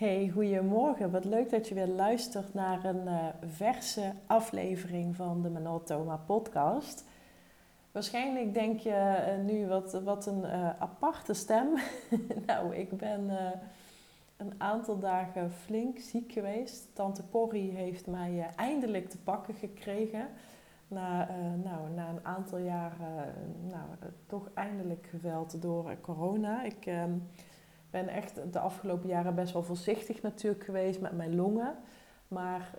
Hey, goedemorgen. Wat leuk dat je weer luistert naar een uh, verse aflevering van de Manotoma podcast. Waarschijnlijk denk je uh, nu wat, wat een uh, aparte stem. nou, ik ben een aantal dagen flink ziek geweest. Tante Corrie heeft mij eindelijk te pakken gekregen. Na, nou, na een aantal jaren nou, toch eindelijk geweld door corona. Ik ehm, ben echt de afgelopen jaren best wel voorzichtig natuurlijk geweest met mijn longen. Maar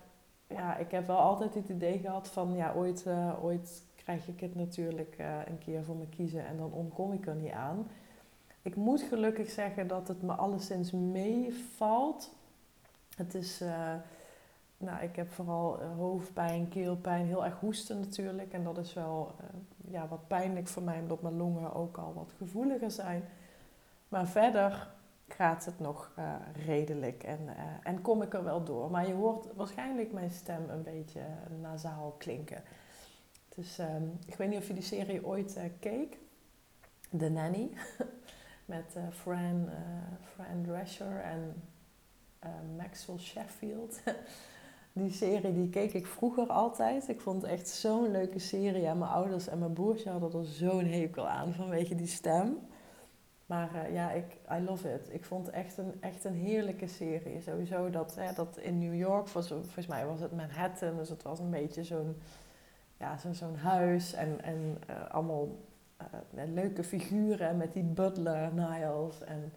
ja, ik heb wel altijd het idee gehad van ja, ooit, uh, ooit krijg ik het natuurlijk uh, een keer voor me kiezen en dan ontkom ik er niet aan. Ik moet gelukkig zeggen dat het me alleszins meevalt. Het is, uh, nou, ik heb vooral hoofdpijn, keelpijn, heel erg hoesten natuurlijk. En dat is wel ja, wat pijnlijk voor mij, omdat mijn longen ook al wat gevoeliger zijn. Maar verder gaat het nog uh, redelijk en, uh, en kom ik er wel door. Maar je hoort waarschijnlijk mijn stem een beetje nasaal klinken. Dus um, ik weet niet of je die serie ooit keek. The Nanny. Met Fran, Fran Drescher en Maxwell Sheffield. die serie die keek ik vroeger altijd. Ik vond het echt zo'n leuke serie. Mijn ouders en mijn broertje hadden er zo'n hekel aan vanwege die stem. Maar uh, ja, ik, I love it. Ik vond het echt een, echt een heerlijke serie. Sowieso dat, hè, dat in New York, was, volgens mij was het Manhattan, dus het was een beetje zo'n ja, zo, zo'n huis en, en uh, allemaal uh, leuke figuren met die butler Niles en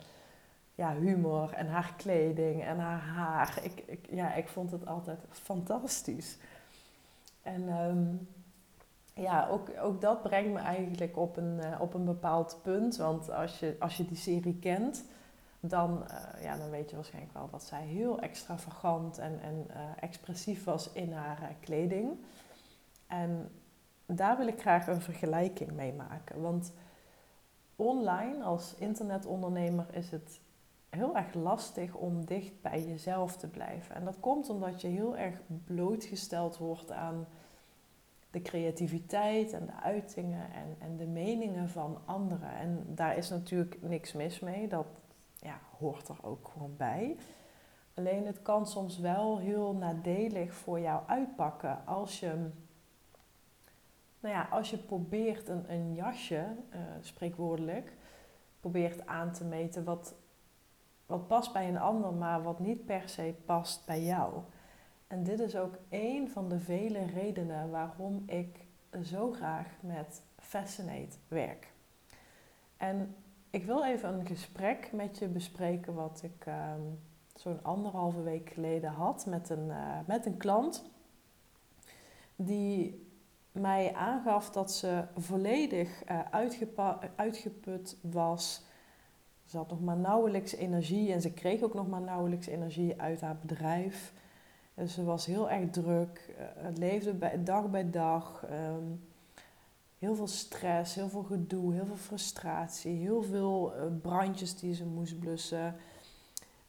ja, humor en haar kleding en haar haar. Ik, ik, ja, ik vond het altijd fantastisch. En um, ja, ook, ook dat brengt me eigenlijk op een, uh, op een bepaald punt. Want als je, als je die serie kent, dan, uh, ja, dan weet je waarschijnlijk wel dat zij heel extravagant en, en uh, expressief was in haar kleding. En daar wil ik graag een vergelijking mee maken. Want online als internetondernemer is het heel erg lastig om dicht bij jezelf te blijven. En dat komt omdat je heel erg blootgesteld wordt aan de creativiteit en de uitingen en, en de meningen van anderen. En daar is natuurlijk niks mis mee, dat ja, hoort er ook gewoon bij. Alleen het kan soms wel heel nadelig voor jou uitpakken als je, nou ja, als je probeert een, een jasje, uh, spreekwoordelijk, probeert aan te meten wat, wat past bij een ander, maar wat niet per se past bij jou. En dit is ook een van de vele redenen waarom ik zo graag met Fascinate werk. En ik wil even een gesprek met je bespreken wat ik um, zo'n anderhalve week geleden had met een, uh, met een klant. Die mij aangaf dat ze volledig uh, uitgeput was. Ze had nog maar nauwelijks energie en ze kreeg ook nog maar nauwelijks energie uit haar bedrijf. Dus ze was heel erg druk, uh, leefde bij, dag bij dag. Um, heel veel stress, heel veel gedoe, heel veel frustratie, heel veel uh, brandjes die ze moest blussen.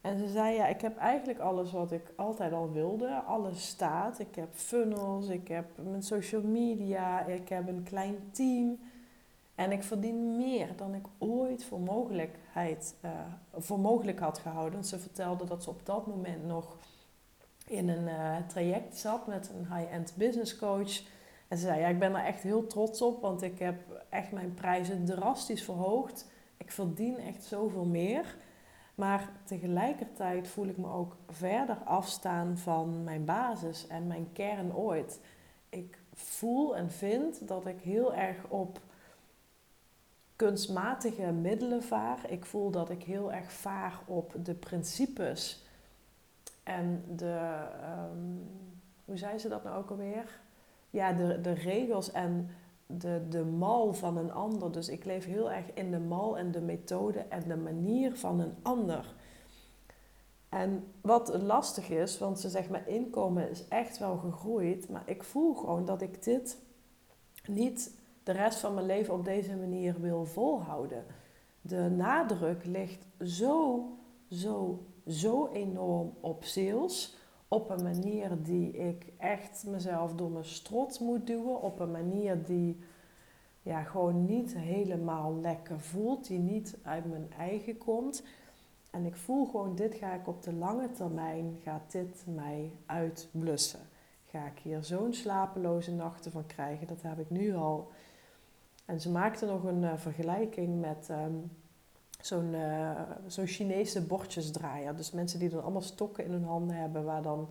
En ze zei, ja, ik heb eigenlijk alles wat ik altijd al wilde. Alles staat. Ik heb funnels, ik heb mijn social media, ik heb een klein team. En ik verdien meer dan ik ooit voor, mogelijkheid, uh, voor mogelijk had gehouden. Ze vertelde dat ze op dat moment nog in een uh, traject zat met een high-end business coach. En ze zei, ja, ik ben er echt heel trots op, want ik heb echt mijn prijzen drastisch verhoogd. Ik verdien echt zoveel meer. Maar tegelijkertijd voel ik me ook verder afstaan van mijn basis en mijn kern ooit. Ik voel en vind dat ik heel erg op kunstmatige middelen vaar. Ik voel dat ik heel erg vaar op de principes en de, um, hoe zei ze dat nou ook alweer? Ja, de, de regels en de, de mal van een ander. Dus ik leef heel erg in de mal en de methode en de manier van een ander. En wat lastig is, want ze zegt mijn inkomen is echt wel gegroeid, maar ik voel gewoon dat ik dit niet de rest van mijn leven op deze manier wil volhouden. De nadruk ligt zo, zo, zo enorm op sales. Op een manier die ik echt mezelf door mijn strot moet duwen. Op een manier die ja, gewoon niet helemaal lekker voelt. Die niet uit mijn eigen komt. En ik voel gewoon, dit ga ik op de lange termijn, gaat dit mij uitblussen. Ga ik hier zo'n slapeloze nachten van krijgen, dat heb ik nu al. En ze maakte nog een uh, vergelijking met um, zo'n uh, zo'n Chinese bordjesdraaier. Dus mensen die dan allemaal stokken in hun handen hebben, waar dan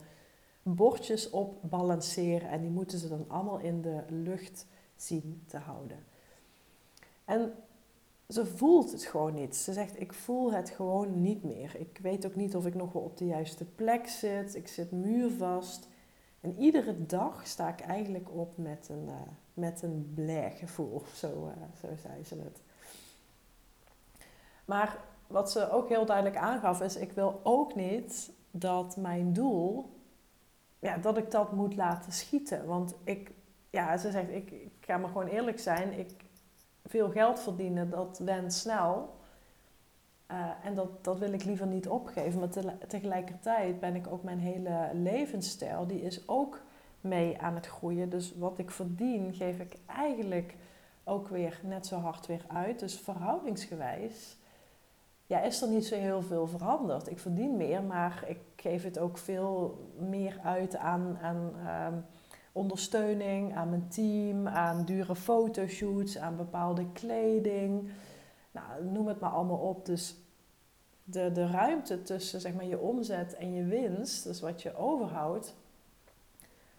bordjes op balanceren. En die moeten ze dan allemaal in de lucht zien te houden. En ze voelt het gewoon niet. Ze zegt, ik voel het gewoon niet meer. Ik weet ook niet of ik nog wel op de juiste plek zit. Ik zit muurvast. En iedere dag sta ik eigenlijk op met een, uh, met een blij gevoel. Zo, uh, zo zei ze het. Maar wat ze ook heel duidelijk aangaf is, ik wil ook niet dat mijn doel, ja, dat ik dat moet laten schieten. Want ik, ja, ze zegt, ik, ik ga maar gewoon eerlijk zijn, ik, veel geld verdienen, dat went snel. Uh, en dat, dat wil ik liever niet opgeven. Maar te, tegelijkertijd ben ik ook mijn hele levensstijl, die is ook mee aan het groeien. Dus wat ik verdien, geef ik eigenlijk ook weer net zo hard weer uit. Dus verhoudingsgewijs ja, is er niet zo heel veel veranderd. Ik verdien meer, maar ik geef het ook veel meer uit aan, aan um, ondersteuning, aan mijn team, aan dure fotoshoots, aan bepaalde kleding. Nou, noem het maar allemaal op. Dus de, de ruimte tussen zeg maar, je omzet en je winst, dus wat je overhoudt,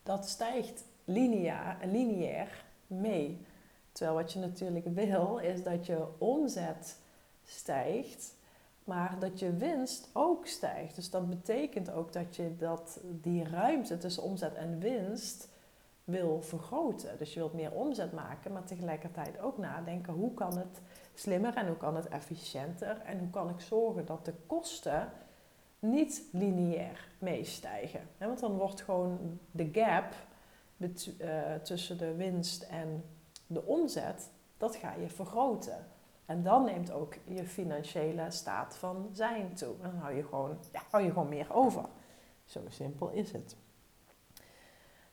dat stijgt lineair, lineair mee. Terwijl wat je natuurlijk wil, is dat je omzet stijgt, maar dat je winst ook stijgt. Dus dat betekent ook dat je dat, die ruimte tussen omzet en winst wil vergroten. Dus je wilt meer omzet maken, maar tegelijkertijd ook nadenken hoe kan het slimmer en hoe kan het efficiënter en hoe kan ik zorgen dat de kosten niet lineair meestijgen. Want dan wordt gewoon de gap eh, tussen de winst en de omzet, dat ga je vergroten. En dan neemt ook je financiële staat van zijn toe. En dan hou je gewoon, ja, hou je gewoon meer over. Zo simpel is het.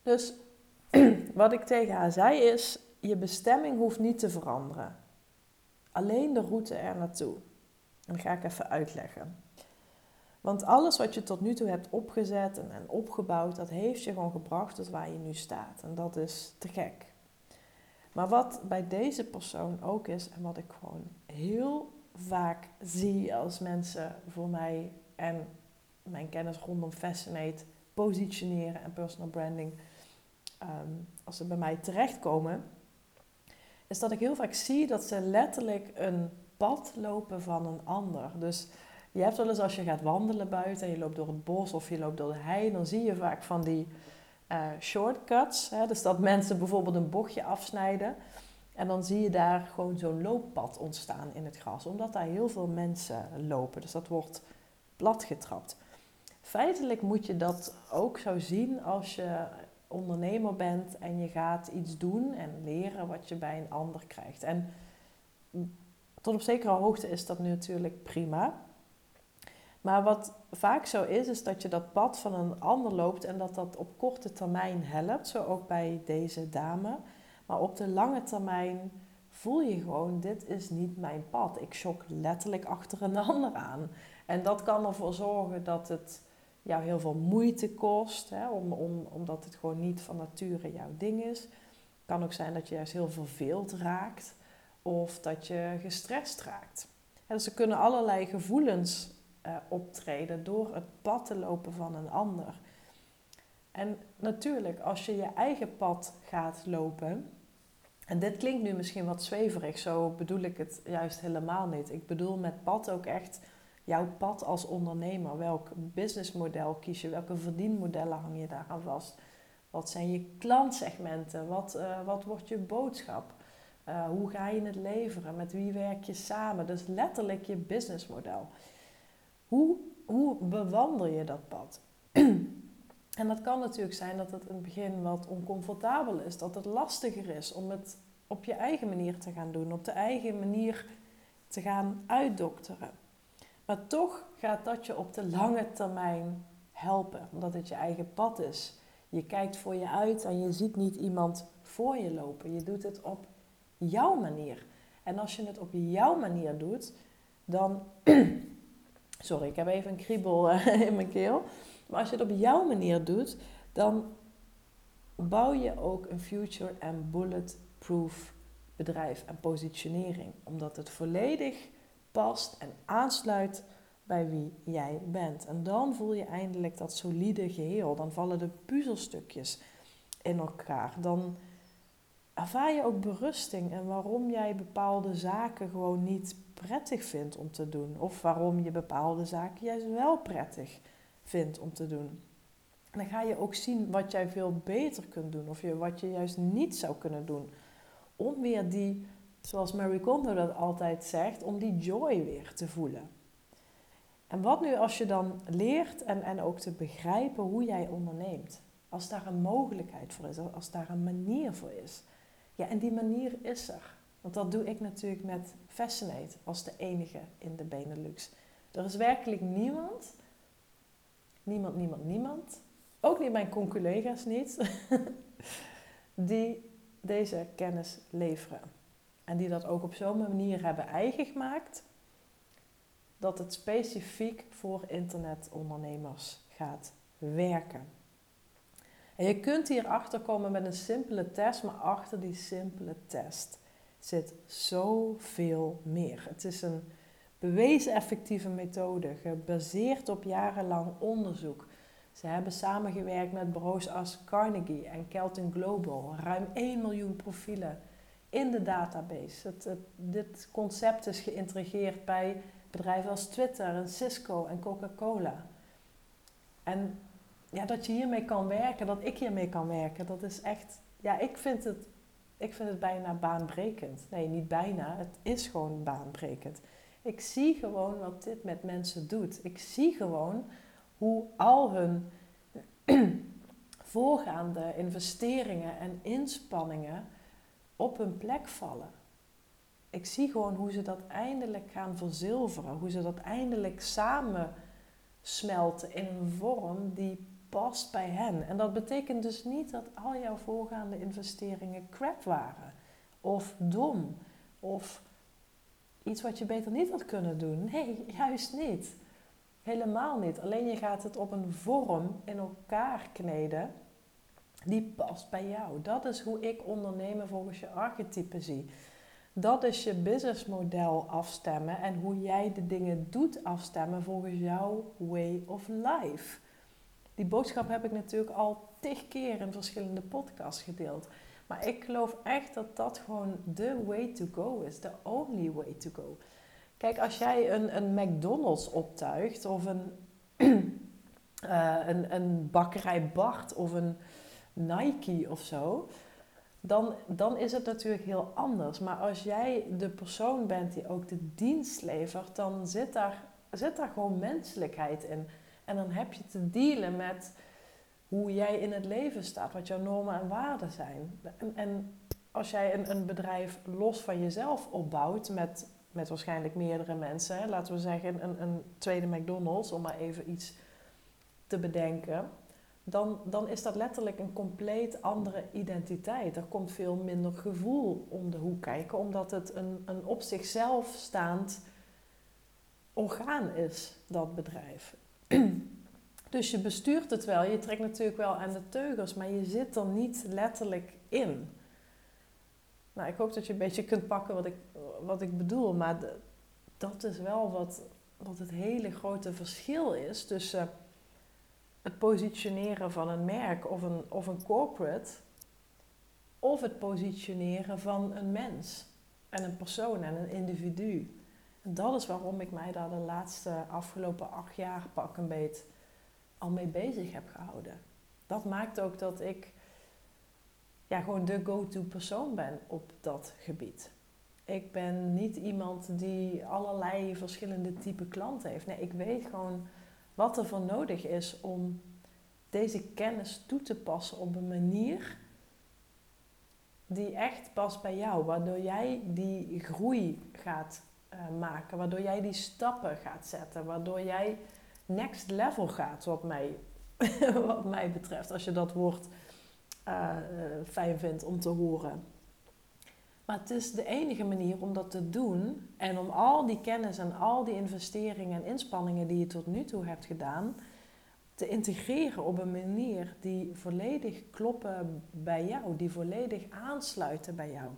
Dus wat ik tegen haar zei is: je bestemming hoeft niet te veranderen. Alleen de route er naartoe. En dat ga ik even uitleggen. Want alles wat je tot nu toe hebt opgezet en, en opgebouwd, dat heeft je gewoon gebracht tot waar je nu staat. En dat is te gek. Maar wat bij deze persoon ook is, en wat ik gewoon heel vaak zie als mensen voor mij en mijn kennis rondom Fascinate positioneren en personal branding, ehm, als ze bij mij terechtkomen, is dat ik heel vaak zie dat ze letterlijk een pad lopen van een ander. Dus je hebt wel eens als je gaat wandelen buiten en je loopt door het bos of je loopt door de hei, dan zie je vaak van die uh, shortcuts. Hè? Dus dat mensen bijvoorbeeld een bochtje afsnijden. En dan zie je daar gewoon zo'n looppad ontstaan in het gras. Omdat daar heel veel mensen lopen. Dus dat wordt platgetrapt. Feitelijk moet je dat ook zo zien als je ondernemer bent en je gaat iets doen en leren wat je bij een ander krijgt. En tot op zekere hoogte is dat natuurlijk prima. Maar wat vaak zo is, is dat je dat pad van een ander loopt en dat dat op korte termijn helpt. Zo ook bij deze dame. Maar op de lange termijn voel je gewoon, dit is niet mijn pad. Ik shock letterlijk achter een ander aan. En dat kan ervoor zorgen dat het jou heel veel moeite kost, hè, om, om, omdat het gewoon niet van nature jouw ding is. Kan ook zijn dat je juist heel verveeld raakt of dat je gestrest raakt. En dus kunnen allerlei gevoelens uh, optreden door het pad te lopen van een ander. En natuurlijk, als je je eigen pad gaat lopen, en dit klinkt nu misschien wat zweverig, zo bedoel ik het juist helemaal niet. Ik bedoel met pad ook echt jouw pad als ondernemer. Welk businessmodel kies je? Welke verdienmodellen hang je daaraan vast? Wat zijn je klantsegmenten? Wat, uh, wat wordt je boodschap? Uh, hoe ga je het leveren? Met wie werk je samen? Dus letterlijk je businessmodel. Hoe, hoe bewandel je dat pad? en dat kan natuurlijk zijn dat het in het begin wat oncomfortabel is, dat het lastiger is om het op je eigen manier te gaan doen, op de eigen manier te gaan uitdokteren. Maar toch gaat dat je op de lange termijn helpen, omdat het je eigen pad is. Je kijkt voor je uit en je ziet niet iemand voor je lopen. Je doet het op jouw manier. En als je het op jouw manier doet, dan Sorry, ik heb even een kriebel eh, in mijn keel. Maar als je het op jouw manier doet, dan bouw je ook een future en bulletproof bedrijf en positionering. Omdat het volledig past en aansluit bij wie jij bent. En dan voel je eindelijk dat solide geheel. Dan vallen de puzzelstukjes in elkaar. Dan ervaar je ook berusting en waarom jij bepaalde zaken gewoon niet prettig vindt om te doen. Of waarom je bepaalde zaken juist wel prettig vindt om te doen. En dan ga je ook zien wat jij veel beter kunt doen of je, wat je juist niet zou kunnen doen. Om weer die, zoals Mary Kondo dat altijd zegt, om die joy weer te voelen. En wat nu als je dan leert en, en ook te begrijpen hoe jij onderneemt? Als daar een mogelijkheid voor is, als daar een manier voor is. Ja, en die manier is er. Want dat doe ik natuurlijk met Fascinate als de enige in de Benelux. Er is werkelijk niemand, niemand, niemand, niemand, ook niet mijn conculega's niet, die deze kennis leveren. En die dat ook op zo'n manier hebben eigen gemaakt dat het specifiek voor internetondernemers gaat werken. En je kunt hierachter komen met een simpele test, maar achter die simpele test zit zoveel meer. Het is een bewezen effectieve methode, gebaseerd op jarenlang onderzoek. Ze hebben samengewerkt met bureaus als Carnegie en Kelton Global, ruim 1 miljoen profielen in de database. Dit concept is geïntegreerd bij bedrijven als Twitter en Cisco en Coca-Cola. En ja, dat je hiermee kan werken, dat ik hiermee kan werken, dat is echt, ja, ik vind het, ik vind het bijna baanbrekend. Nee, niet bijna, het is gewoon baanbrekend. Ik zie gewoon wat dit met mensen doet. Ik zie gewoon hoe al hun voorgaande investeringen en inspanningen op hun plek vallen ik zie gewoon hoe ze dat eindelijk gaan verzilveren. Hoe ze dat eindelijk samen smelten in een vorm die past bij hen. En dat betekent dus niet dat al jouw voorgaande investeringen crap waren. Of dom. Of iets wat je beter niet had kunnen doen. Nee, juist niet. Helemaal niet. Alleen je gaat het op een vorm in elkaar kneden die past bij jou. Dat is hoe ik ondernemen volgens je archetype zie. Dat is je businessmodel afstemmen en hoe jij de dingen doet afstemmen volgens jouw way of life. Die boodschap heb ik natuurlijk al tig keer in verschillende podcasts gedeeld. Maar ik geloof echt dat dat gewoon de way to go is. De only way to go. Kijk, als jij een, een McDonald's optuigt of een, uh, een, een bakkerij Bart of een Nike of zo dan, dan is het natuurlijk heel anders. Maar als jij de persoon bent die ook de dienst levert, dan zit daar, zit daar gewoon menselijkheid in. En dan heb je te dealen met hoe jij in het leven staat, wat jouw normen en waarden zijn. En, en als jij een, een bedrijf los van jezelf opbouwt met, met waarschijnlijk meerdere mensen, laten we zeggen een, een tweede McDonald's, om maar even iets te bedenken dan, dan is dat letterlijk een compleet andere identiteit. Er komt veel minder gevoel om de hoek kijken, omdat het een, een op zichzelf staand orgaan is, dat bedrijf. Dus je bestuurt het wel, je trekt natuurlijk wel aan de teugels, maar je zit er niet letterlijk in. Nou, ik hoop dat je een beetje kunt pakken wat ik, wat ik bedoel, maar dat is wel wat, wat het hele grote verschil is tussen het positioneren van een merk of een, of een corporate, of het positioneren van een mens en een persoon en een individu. En dat is waarom ik mij daar de laatste afgelopen acht jaar pak een beet al mee bezig heb gehouden. Dat maakt ook dat ik ja, gewoon de go-to persoon ben op dat gebied. Ik ben niet iemand die allerlei verschillende type klanten heeft. Nee, ik weet gewoon wat er voor nodig is om deze kennis toe te passen op een manier die echt past bij jou, waardoor jij die groei gaat uh, maken, waardoor jij die stappen gaat zetten, waardoor jij next level gaat, wat mij, wat mij betreft, als je dat woord uh, fijn vindt om te horen. Maar het is de enige manier om dat te doen en om al die kennis en al die investeringen en inspanningen die je tot nu toe hebt gedaan, te integreren op een manier die volledig kloppen bij jou, die volledig aansluiten bij jou.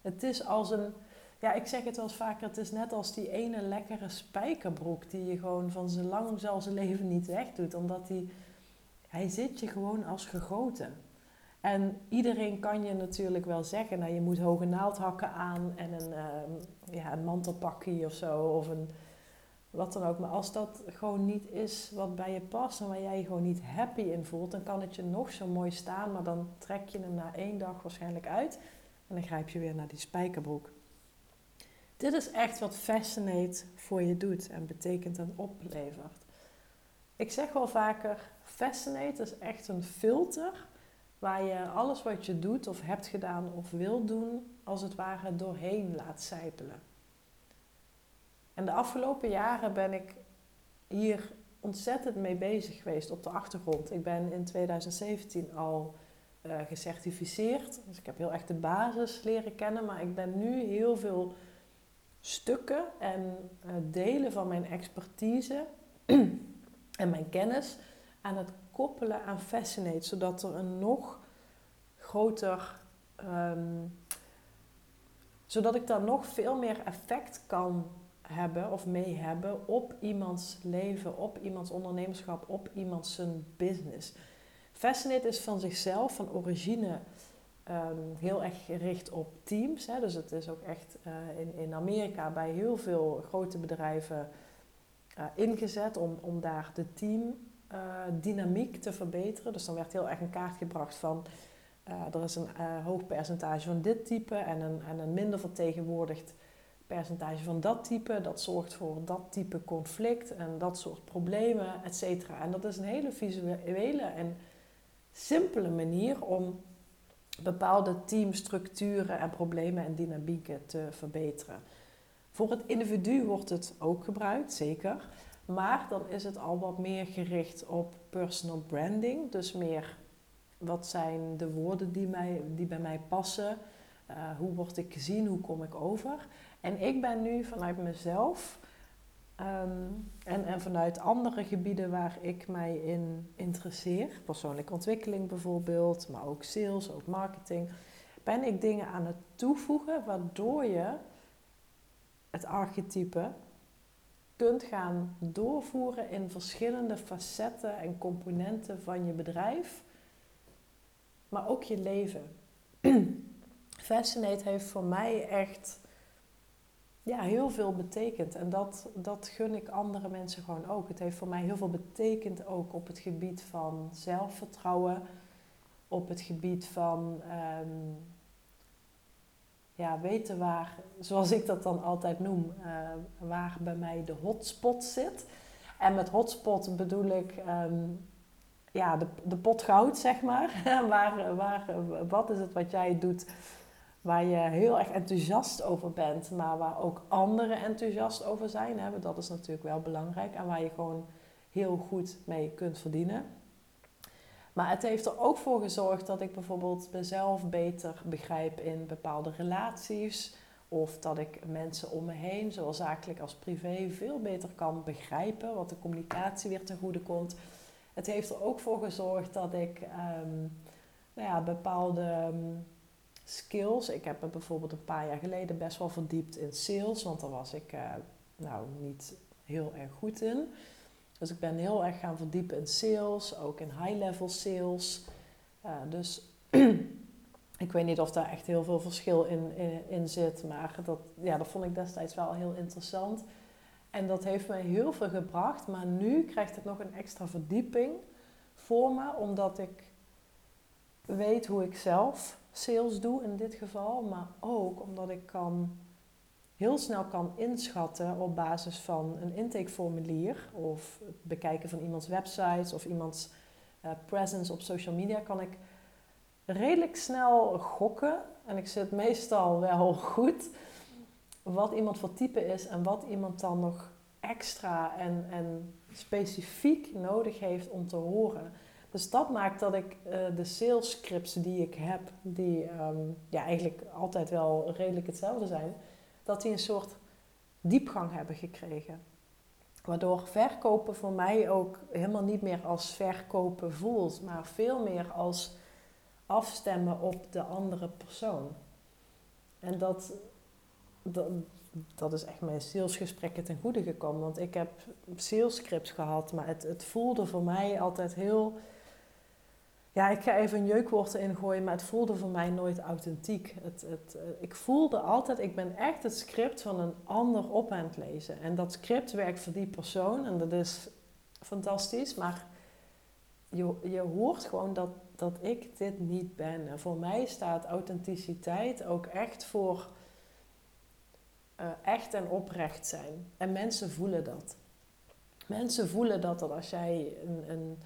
Het is als een, ja, ik zeg het wel eens vaker, het is net als die ene lekkere spijkerbroek die je gewoon van zijn lang zal zijn leven niet wegdoet, omdat die, hij zit je gewoon als gegoten. En iedereen kan je natuurlijk wel zeggen, nou je moet hoge naaldhakken aan en een, uh, ja, een mantelpakje of zo, of een wat dan ook. Maar als dat gewoon niet is wat bij je past en waar jij je gewoon niet happy in voelt, dan kan het je nog zo mooi staan, maar dan trek je hem na één dag waarschijnlijk uit en dan grijp je weer naar die spijkerbroek. Dit is echt wat Fascinate voor je doet en betekent en oplevert. Ik zeg wel vaker, Fascinate is echt een filter waar je alles wat je doet of hebt gedaan of wil doen, als het ware doorheen laat sijpelen. En de afgelopen jaren ben ik hier ontzettend mee bezig geweest op de achtergrond. Ik ben in 2017 al uh, gecertificeerd. Dus ik heb heel echt de basis leren kennen. Maar ik ben nu heel veel stukken en uh, delen van mijn expertise en mijn kennis aan het koppelen aan Fascinate. Zodat er een nog groter... Um, zodat ik daar nog veel meer effect kan hebben of mee hebben op iemands leven, op iemands ondernemerschap, op iemands zijn business. Fascinate is van zichzelf, van origine, ehm, heel erg gericht op teams. Hè. Dus het is ook echt uh, in, in Amerika bij heel veel grote bedrijven uh, ingezet om, om daar de teamdynamiek uh, te verbeteren. Dus dan werd heel erg een kaart gebracht van er is een hoog percentage van dit type en een, en een minder vertegenwoordigd percentage van dat type, dat zorgt voor dat type conflict en dat soort problemen, et cetera. En dat is een hele visuele en simpele manier om bepaalde teamstructuren en problemen en dynamieken te verbeteren. Voor het individu wordt het ook gebruikt, zeker. Maar dan is het al wat meer gericht op personal branding. Dus meer wat zijn de woorden die, mij, die bij mij passen. Uh, hoe word ik gezien? Hoe kom ik over? En ik ben nu vanuit mezelf um, en, en vanuit andere gebieden waar ik mij in interesseer, persoonlijke ontwikkeling bijvoorbeeld, maar ook sales, ook marketing, ben ik dingen aan het toevoegen waardoor je het archetype kunt gaan doorvoeren in verschillende facetten en componenten van je bedrijf, maar ook je leven. Fascinate heeft voor mij echt ja, heel veel betekend. En dat, dat gun ik andere mensen gewoon ook. Het heeft voor mij heel veel betekend ook op het gebied van zelfvertrouwen. Op het gebied van ehm, ja, weten waar, zoals ik dat dan altijd noem, uh, waar bij mij de hotspot zit. En met hotspot bedoel ik ehm, ja, de, de pot goud, zeg maar. waar, waar, wat is het wat jij doet waar je heel erg enthousiast over bent, maar waar ook anderen enthousiast over zijn. Hè? Dat is natuurlijk wel belangrijk en waar je gewoon heel goed mee kunt verdienen. Maar het heeft er ook voor gezorgd dat ik bijvoorbeeld mezelf beter begrijp in bepaalde relaties. Of dat ik mensen om me heen, zowel zakelijk als privé, veel beter kan begrijpen. Wat de communicatie weer ten goede komt. Het heeft er ook voor gezorgd dat ik um, nou ja, bepaalde um, skills. Ik heb me bijvoorbeeld een paar jaar geleden best wel verdiept in sales, want daar was ik uh, nou niet heel erg goed in. Dus ik ben heel erg gaan verdiepen in sales, ook in high-level sales. Uh, dus ik weet niet of daar echt heel veel verschil in, in, in, zit, maar dat, ja, dat vond ik destijds wel heel interessant. En dat heeft mij heel veel gebracht, maar nu krijgt het nog een extra verdieping voor me, omdat ik weet hoe ik zelf sales doe in dit geval, maar ook omdat ik kan, heel snel kan inschatten op basis van een intakeformulier of het bekijken van iemands websites of iemands uh, presence op social media, kan ik redelijk snel gokken. En ik zit meestal wel goed wat iemand voor type is en wat iemand dan nog extra en, en specifiek nodig heeft om te horen. Dus dat maakt dat ik uh, de sales scripts die ik heb, die ehm, ja, eigenlijk altijd wel redelijk hetzelfde zijn, dat die een soort diepgang hebben gekregen. Waardoor verkopen voor mij ook helemaal niet meer als verkopen voelt, maar veel meer als afstemmen op de andere persoon. En dat, dat, dat is echt mijn salesgesprekken ten goede gekomen. Want ik heb salescripts gehad, maar het, het voelde voor mij altijd heel ja, ik ga even een jeukwoord ingooien, maar het voelde voor mij nooit authentiek. Het, het, eh, ik voelde altijd, ik ben echt het script van een ander op aan het lezen. En dat script werkt voor die persoon en dat is fantastisch, maar je, je hoort gewoon dat, dat ik dit niet ben. En voor mij staat authenticiteit ook echt voor uh, echt en oprecht zijn. En mensen voelen dat. Mensen voelen dat, dat als jij een, een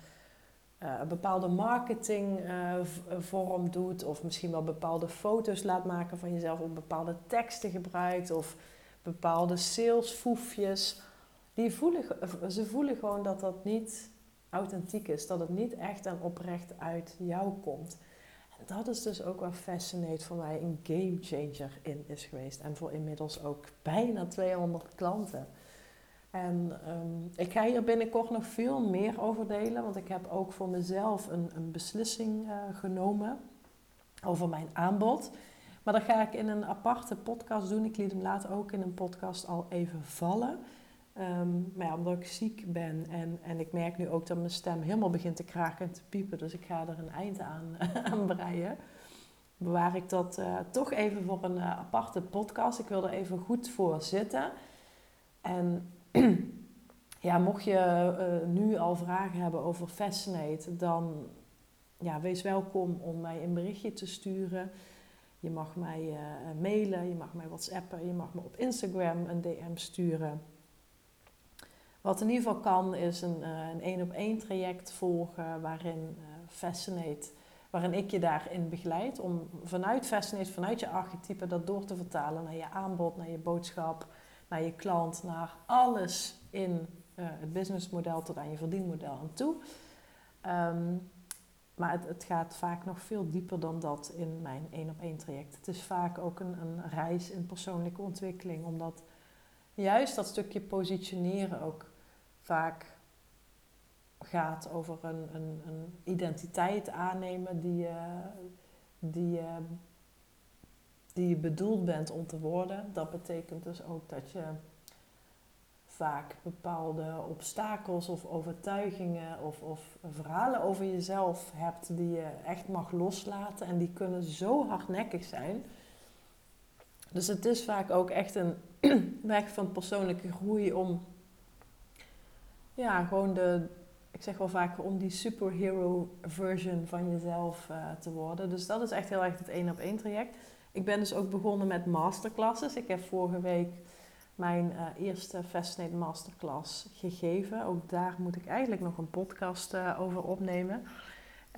een bepaalde marketingvorm uh, doet, of misschien wel bepaalde foto's laat maken van jezelf, of bepaalde teksten gebruikt, of bepaalde salesfoefjes. Die voelen, ze voelen gewoon dat dat niet authentiek is, dat het niet echt en oprecht uit jou komt. En dat is dus ook wat Fascinate voor mij een game changer in is geweest. En voor inmiddels ook bijna 200 klanten. En um, ik ga hier binnenkort nog veel meer over delen, want ik heb ook voor mezelf een, een beslissing uh, genomen over mijn aanbod. Maar dat ga ik in een aparte podcast doen. Ik liet hem later ook in een podcast al even vallen. Um, maar ja, omdat ik ziek ben en, en ik merk nu ook dat mijn stem helemaal begint te kraken en te piepen. Dus ik ga er een eind aan, aan breien. Bewaar ik dat uh, toch even voor een uh, aparte podcast. Ik wil er even goed voor zitten. En ja, mocht je uh, nu al vragen hebben over Fascinate, dan ja, wees welkom om mij een berichtje te sturen. Je mag mij uh, mailen, je mag mij whatsappen, je mag me op Instagram een DM sturen. Wat in ieder geval kan, is een een één op één traject volgen waarin Fascinate, waarin ik je daarin begeleid om vanuit Fascinate, vanuit je archetype, dat door te vertalen naar je aanbod, naar je boodschap, naar je klant, naar alles in uh, het businessmodel tot aan je verdienmodel aan toe. Um, maar het, het, gaat vaak nog veel dieper dan dat in mijn één op één traject. Het is vaak ook een, een reis in persoonlijke ontwikkeling, omdat juist dat stukje positioneren ook vaak gaat over een, een, een identiteit aannemen die je, die je die je bedoeld bent om te worden. Dat betekent dus ook dat je vaak bepaalde obstakels of overtuigingen of, of verhalen over jezelf hebt die je echt mag loslaten. En die kunnen zo hardnekkig zijn. Dus het is vaak ook echt een weg van persoonlijke groei om ja, gewoon de, ik zeg wel vaak, om die superhero version van jezelf uh, te worden. Dus dat is echt heel erg het één op één traject. Ik ben dus ook begonnen met masterclasses. Ik heb vorige week mijn uh, eerste Fascinate Masterclass gegeven. Ook daar moet ik eigenlijk nog een podcast uh, over opnemen.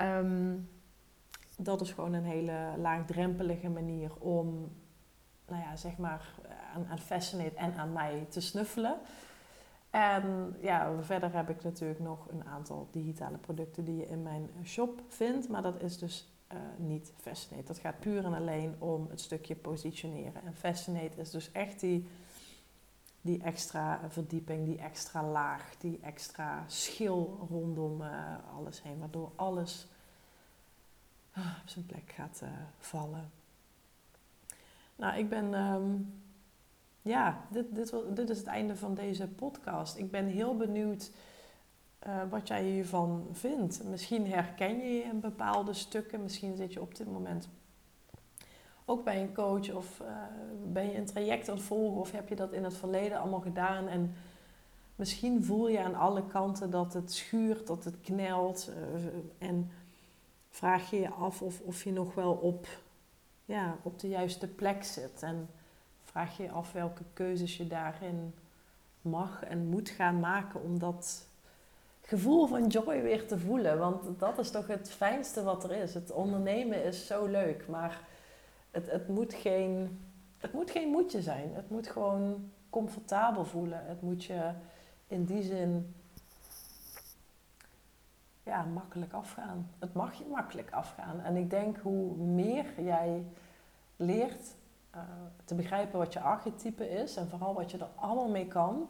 Um, dat is gewoon een hele laagdrempelige manier om, nou ja, zeg maar, aan, aan Fascinate en aan mij te snuffelen. En ja, verder heb ik natuurlijk nog een aantal digitale producten die je in mijn shop vindt. Maar dat is dus uh, niet Fascinate. Dat gaat puur en alleen om het stukje positioneren. En Fascinate is dus echt die, die extra verdieping, die extra laag, die extra schil rondom uh, alles heen. Waardoor alles uh, op zijn plek gaat uh, vallen. Nou, ik ben. Um, ja, dit, dit, dit is het einde van deze podcast. Ik ben heel benieuwd uh, wat jij hiervan vindt. Misschien herken je je in bepaalde stukken. Misschien zit je op dit moment ook bij een coach of uh, ben je een traject aan het volgen of heb je dat in het verleden allemaal gedaan en misschien voel je aan alle kanten dat het schuurt, dat het knelt uh, en vraag je je af of, of je nog wel op, ja, op de juiste plek zit en vraag je je af welke keuzes je daarin mag en moet gaan maken om dat gevoel van joy weer te voelen. Want dat is toch het fijnste wat er is. Het ondernemen is zo leuk, maar het, het, moet, geen, het moet geen moedje zijn. Het moet gewoon comfortabel voelen. Het moet je in die zin ja, makkelijk afgaan. Het mag je makkelijk afgaan. En ik denk hoe meer jij leert uh, te begrijpen wat je archetype is en vooral wat je er allemaal mee kan,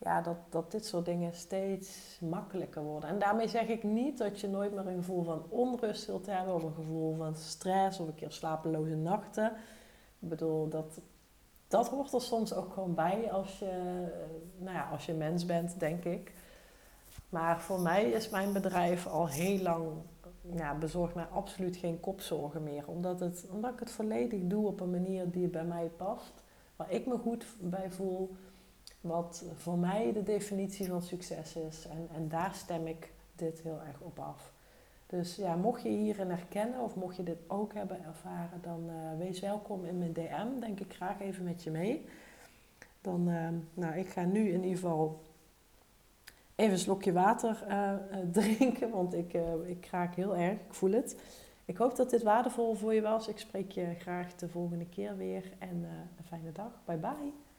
ja, dat, dat dit soort dingen steeds makkelijker worden. En daarmee zeg ik niet dat je nooit meer een gevoel van onrust zult hebben of een gevoel van stress of een keer slapeloze nachten. Ik bedoel, dat, dat hoort er soms ook gewoon bij als je, eh, nou ja, als je mens bent, denk ik. Maar voor mij is mijn bedrijf al heel lang, ja, bezorgt mij absoluut geen kopzorgen meer. Omdat, het, omdat ik het volledig doe op een manier die bij mij past. Waar ik me goed bij voel. Wat voor mij de definitie van succes is. En, en daar stem ik dit heel erg op af. Dus ja, mocht je hierin herkennen of mocht je dit ook hebben ervaren, dan uh, wees welkom in mijn DM. Denk ik graag even met je mee. Dan, uh, nou, ik ga nu in ieder geval even een slokje water uh, drinken, want ik, ik raak heel erg, ik voel het. Ik hoop dat dit waardevol voor je was. Ik spreek je graag de volgende keer weer en een fijne dag. Bye bye.